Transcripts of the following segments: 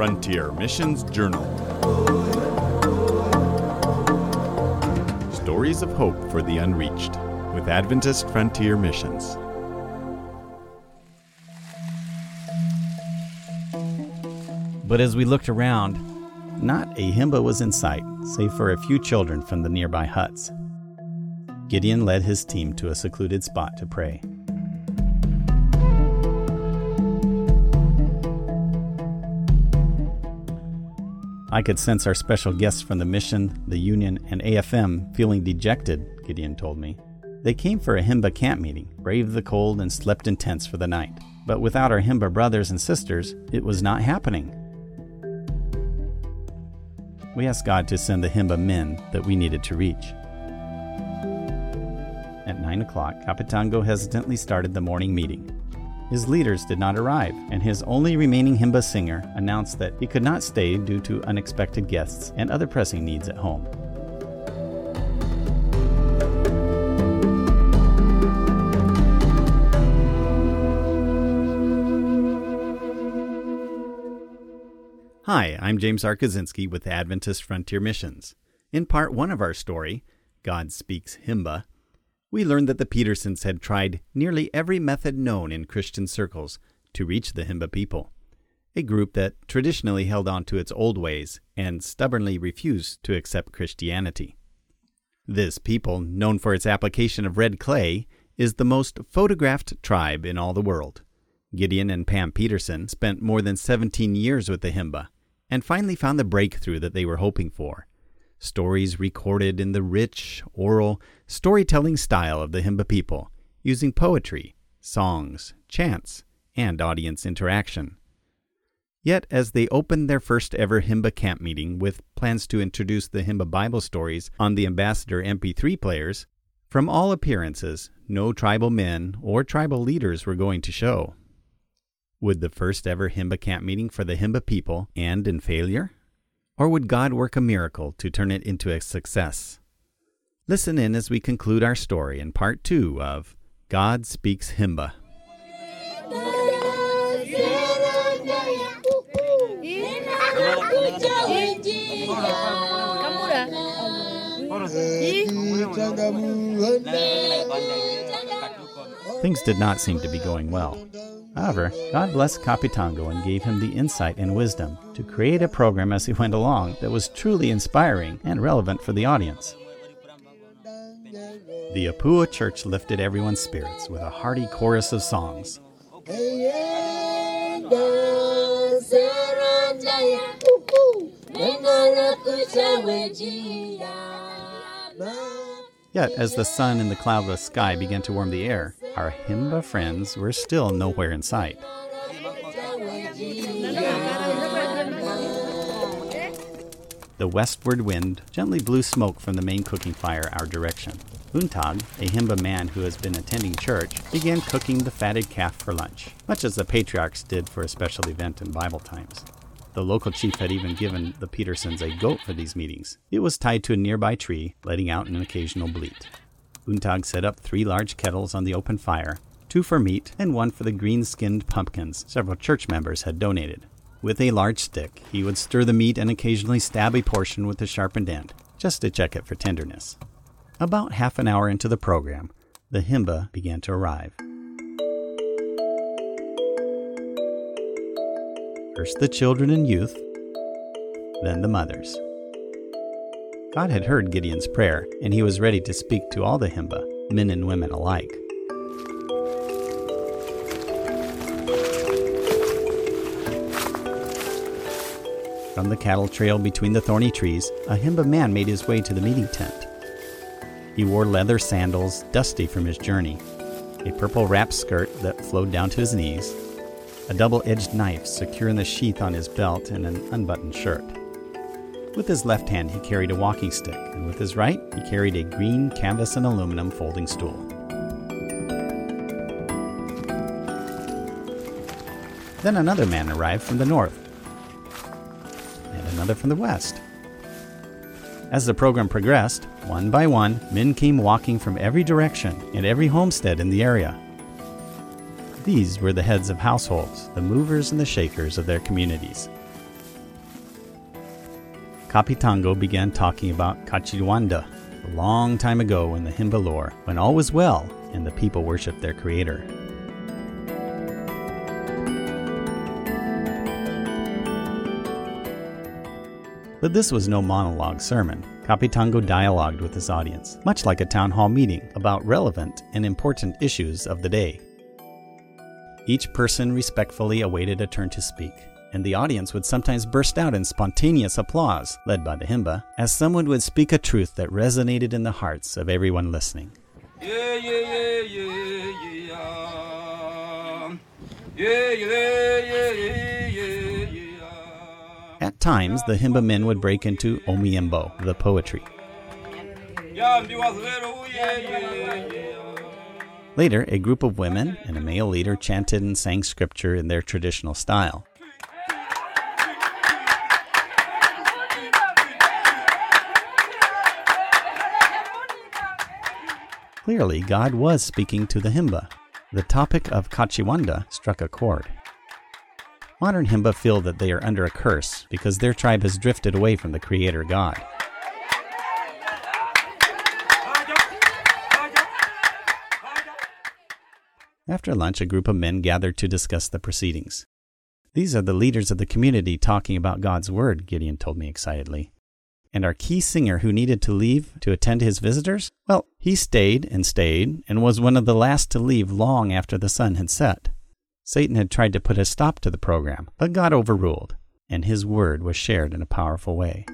Frontier Missions Journal. Stories of Hope for the Unreached with Adventist Frontier Missions. But as we looked around, not a himba was in sight, save for a few children from the nearby huts. Gideon led his team to a secluded spot to pray. I could sense our special guests from the mission, the Union, and AFM feeling dejected, Gideon told me. They came for a Himba camp meeting, braved the cold, and slept in tents for the night. But without our Himba brothers and sisters, it was not happening. We asked God to send the Himba men that we needed to reach. At 9 o'clock, Capitango hesitantly started the morning meeting. His leaders did not arrive, and his only remaining Himba singer announced that he could not stay due to unexpected guests and other pressing needs at home. Hi, I'm James R. Kaczynski with Adventist Frontier Missions. In part one of our story, God Speaks Himba, we learned that the Petersons had tried nearly every method known in Christian circles to reach the Himba people, a group that traditionally held on to its old ways and stubbornly refused to accept Christianity. This people, known for its application of red clay, is the most photographed tribe in all the world. Gideon and Pam Peterson spent more than 17 years with the Himba and finally found the breakthrough that they were hoping for stories recorded in the rich, oral, storytelling style of the Himba people, using poetry, songs, chants, and audience interaction. Yet, as they opened their first ever Himba camp meeting with plans to introduce the Himba Bible stories on the Ambassador MP3 players, from all appearances, no tribal men or tribal leaders were going to show. Would the first ever Himba camp meeting for the Himba people end in failure? Or would God work a miracle to turn it into a success? Listen in as we conclude our story in part two of God Speaks Himba. Things did not seem to be going well. However, God blessed Capitango and gave him the insight and wisdom to create a program as he went along that was truly inspiring and relevant for the audience. The Apua Church lifted everyone's spirits with a hearty chorus of songs. Yet, as the sun in the cloudless sky began to warm the air, our Himba friends were still nowhere in sight. The westward wind gently blew smoke from the main cooking fire our direction. Untag, a Himba man who has been attending church, began cooking the fatted calf for lunch, much as the patriarchs did for a special event in Bible times. The local chief had even given the Petersons a goat for these meetings. It was tied to a nearby tree, letting out an occasional bleat. Untag set up three large kettles on the open fire, two for meat and one for the green skinned pumpkins several church members had donated. With a large stick, he would stir the meat and occasionally stab a portion with the sharpened end, just to check it for tenderness. About half an hour into the program, the himba began to arrive. First the children and youth, then the mothers. God had heard Gideon's prayer, and he was ready to speak to all the Himba, men and women alike. From the cattle trail between the thorny trees, a Himba man made his way to the meeting tent. He wore leather sandals, dusty from his journey, a purple wrap skirt that flowed down to his knees, a double edged knife secure in the sheath on his belt, and an unbuttoned shirt. With his left hand, he carried a walking stick, and with his right, he carried a green canvas and aluminum folding stool. Then another man arrived from the north, and another from the west. As the program progressed, one by one, men came walking from every direction and every homestead in the area. These were the heads of households, the movers and the shakers of their communities. Kapitango began talking about Kachiwanda, a long time ago in the Himba lore, when all was well and the people worshipped their creator. But this was no monologue sermon. Kapitango dialogued with his audience, much like a town hall meeting about relevant and important issues of the day. Each person respectfully awaited a turn to speak, and the audience would sometimes burst out in spontaneous applause, led by the Himba, as someone would speak a truth that resonated in the hearts of everyone listening. Yeah, yeah, yeah. At times, the Himba men would break into Omiembo, the poetry. Later, a group of women and a male leader chanted and sang scripture in their traditional style. Clearly, God was speaking to the Himba. The topic of Kachiwanda struck a chord. Modern Himba feel that they are under a curse because their tribe has drifted away from the Creator God. After lunch, a group of men gathered to discuss the proceedings. These are the leaders of the community talking about God's Word, Gideon told me excitedly. And our key singer who needed to leave to attend his visitors? Well, he stayed and stayed and was one of the last to leave long after the sun had set. Satan had tried to put a stop to the program, but God overruled, and his word was shared in a powerful way.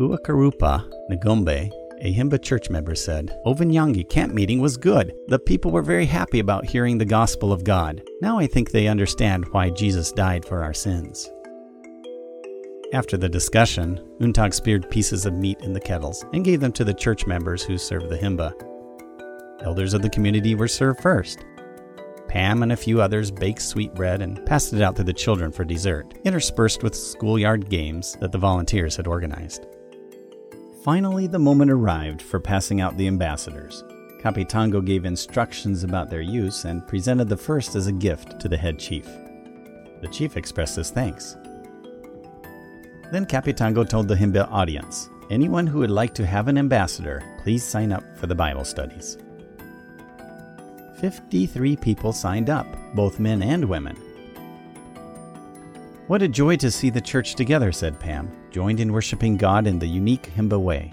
Uakarupa Ngombe a Himba church member said, Ovinyangi camp meeting was good. The people were very happy about hearing the gospel of God. Now I think they understand why Jesus died for our sins. After the discussion, Untag speared pieces of meat in the kettles and gave them to the church members who served the Himba. Elders of the community were served first. Pam and a few others baked sweet bread and passed it out to the children for dessert, interspersed with schoolyard games that the volunteers had organized. Finally, the moment arrived for passing out the ambassadors. Capitango gave instructions about their use and presented the first as a gift to the head chief. The chief expressed his thanks. Then Capitango told the Himba audience anyone who would like to have an ambassador, please sign up for the Bible studies. 53 people signed up, both men and women. What a joy to see the church together, said Pam, joined in worshiping God in the unique Himba way.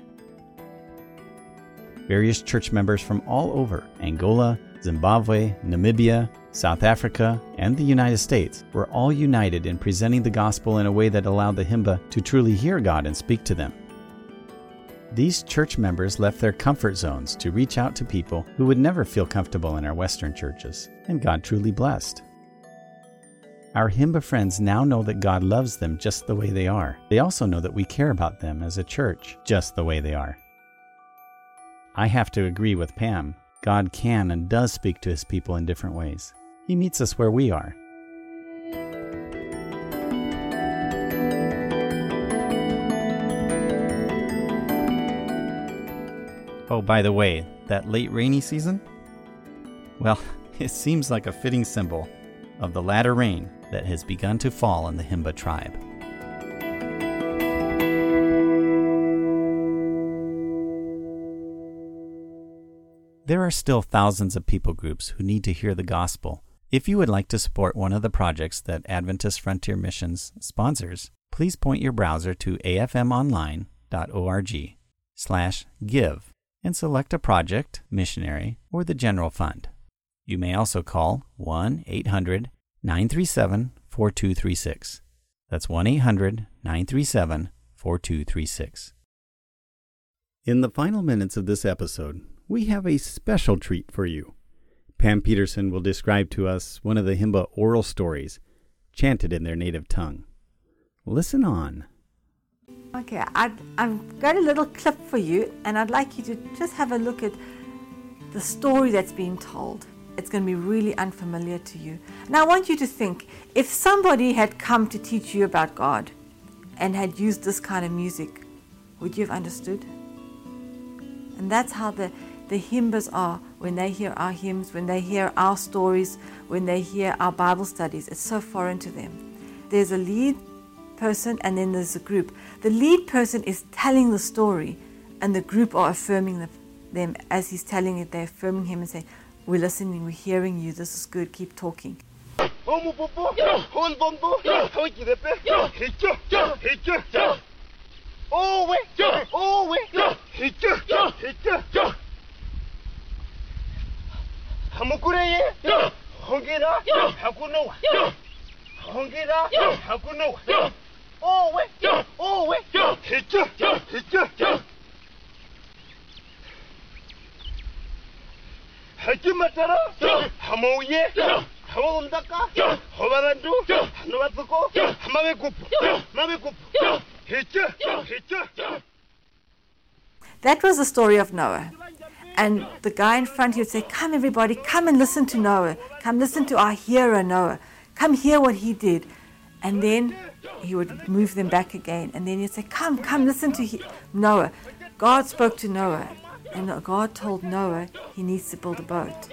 Various church members from all over Angola, Zimbabwe, Namibia, South Africa, and the United States were all united in presenting the gospel in a way that allowed the Himba to truly hear God and speak to them. These church members left their comfort zones to reach out to people who would never feel comfortable in our Western churches, and God truly blessed. Our Himba friends now know that God loves them just the way they are. They also know that we care about them as a church just the way they are. I have to agree with Pam. God can and does speak to his people in different ways. He meets us where we are. Oh, by the way, that late rainy season? Well, it seems like a fitting symbol of the latter rain that has begun to fall on the Himba tribe. There are still thousands of people groups who need to hear the gospel. If you would like to support one of the projects that Adventist Frontier Missions sponsors, please point your browser to afmonline.org slash give and select a project, missionary, or the general fund. You may also call 1 800 937 4236. That's 1 800 937 4236. In the final minutes of this episode, we have a special treat for you. Pam Peterson will describe to us one of the Himba oral stories, chanted in their native tongue. Listen on. Okay, i have got a little clip for you, and I'd like you to just have a look at the story that's being told it's going to be really unfamiliar to you. Now, I want you to think if somebody had come to teach you about God and had used this kind of music, would you have understood? And that's how the, the Himbas are when they hear our hymns, when they hear our stories, when they hear our Bible studies. It's so foreign to them. There's a lead person and then there's a group. The lead person is telling the story, and the group are affirming the, them as he's telling it. They're affirming him and saying, We're listening, we're hearing you, this is good, keep talking. hovarandu that was the story of Noah. And the guy in front, he would say, Come, everybody, come and listen to Noah. Come listen to our hero, Noah. Come hear what he did. And then he would move them back again. And then he'd say, Come, come, listen to he- Noah. God spoke to Noah. And God told Noah he needs to build a boat.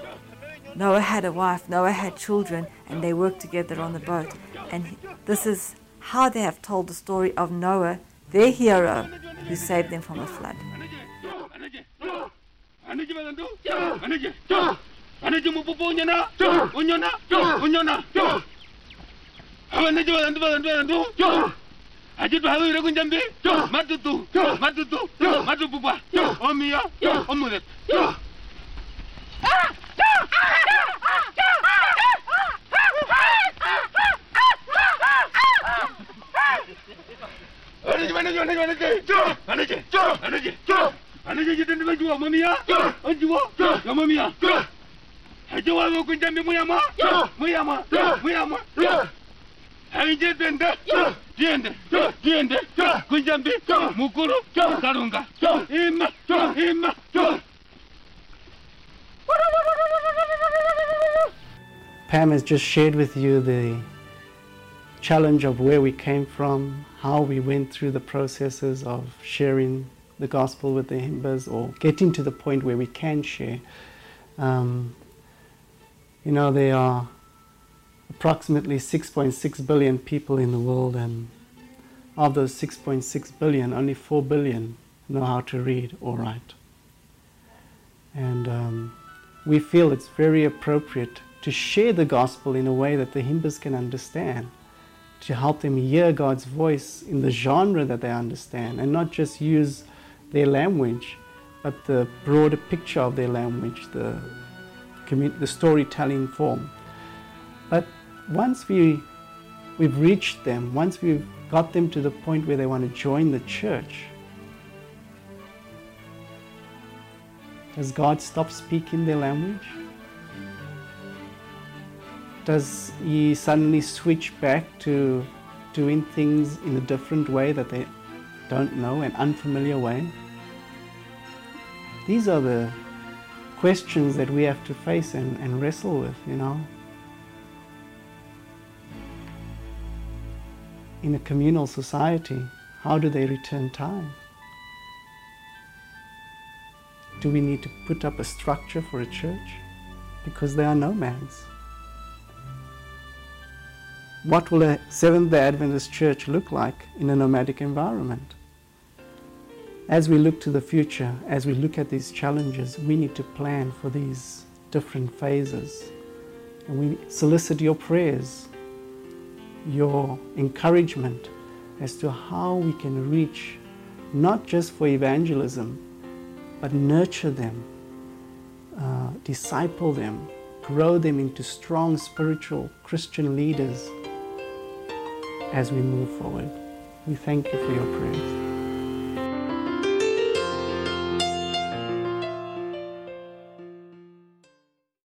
Noah had a wife, Noah had children, and they worked together on the boat. And this is how they have told the story of Noah, their hero, who saved them from a flood. 아직도 하고 이러고 있는데? 저 마뚜뚜 저 마뚜뚜 저 마뚜뿌빠 저 어미야 저 어머넷 저 안하지 안하지 안하지 안하지. 저 안하지 저 안하지. 저 안하지 이랬는데 왜 죽어 어머미야? 저안 죽어 저 어머미야? 저 해줘와 먹고 있는데 뭐야 뭐? 뭐야 뭐? 뭐야 뭐 아 이제 된다? 저 mukuru karunga ima ima Pam has just shared with you the challenge of where we came from, how we went through the processes of sharing the gospel with the Himbas or getting to the point where we can share. Um, you know, they are approximately 6.6 billion people in the world, and of those 6.6 billion, only 4 billion know how to read or write. And um, we feel it's very appropriate to share the gospel in a way that the Himbas can understand, to help them hear God's voice in the genre that they understand, and not just use their language, but the broader picture of their language, the, the storytelling form. But once we, we've reached them, once we've got them to the point where they want to join the church, does God stop speaking their language? Does He suddenly switch back to doing things in a different way that they don't know, an unfamiliar way? These are the questions that we have to face and, and wrestle with, you know. In a communal society, how do they return time? Do we need to put up a structure for a church? Because they are nomads. What will a Seventh day Adventist church look like in a nomadic environment? As we look to the future, as we look at these challenges, we need to plan for these different phases. And we solicit your prayers, your encouragement as to how we can reach, not just for evangelism, but nurture them, uh, disciple them, grow them into strong spiritual Christian leaders as we move forward. We thank you for your prayers.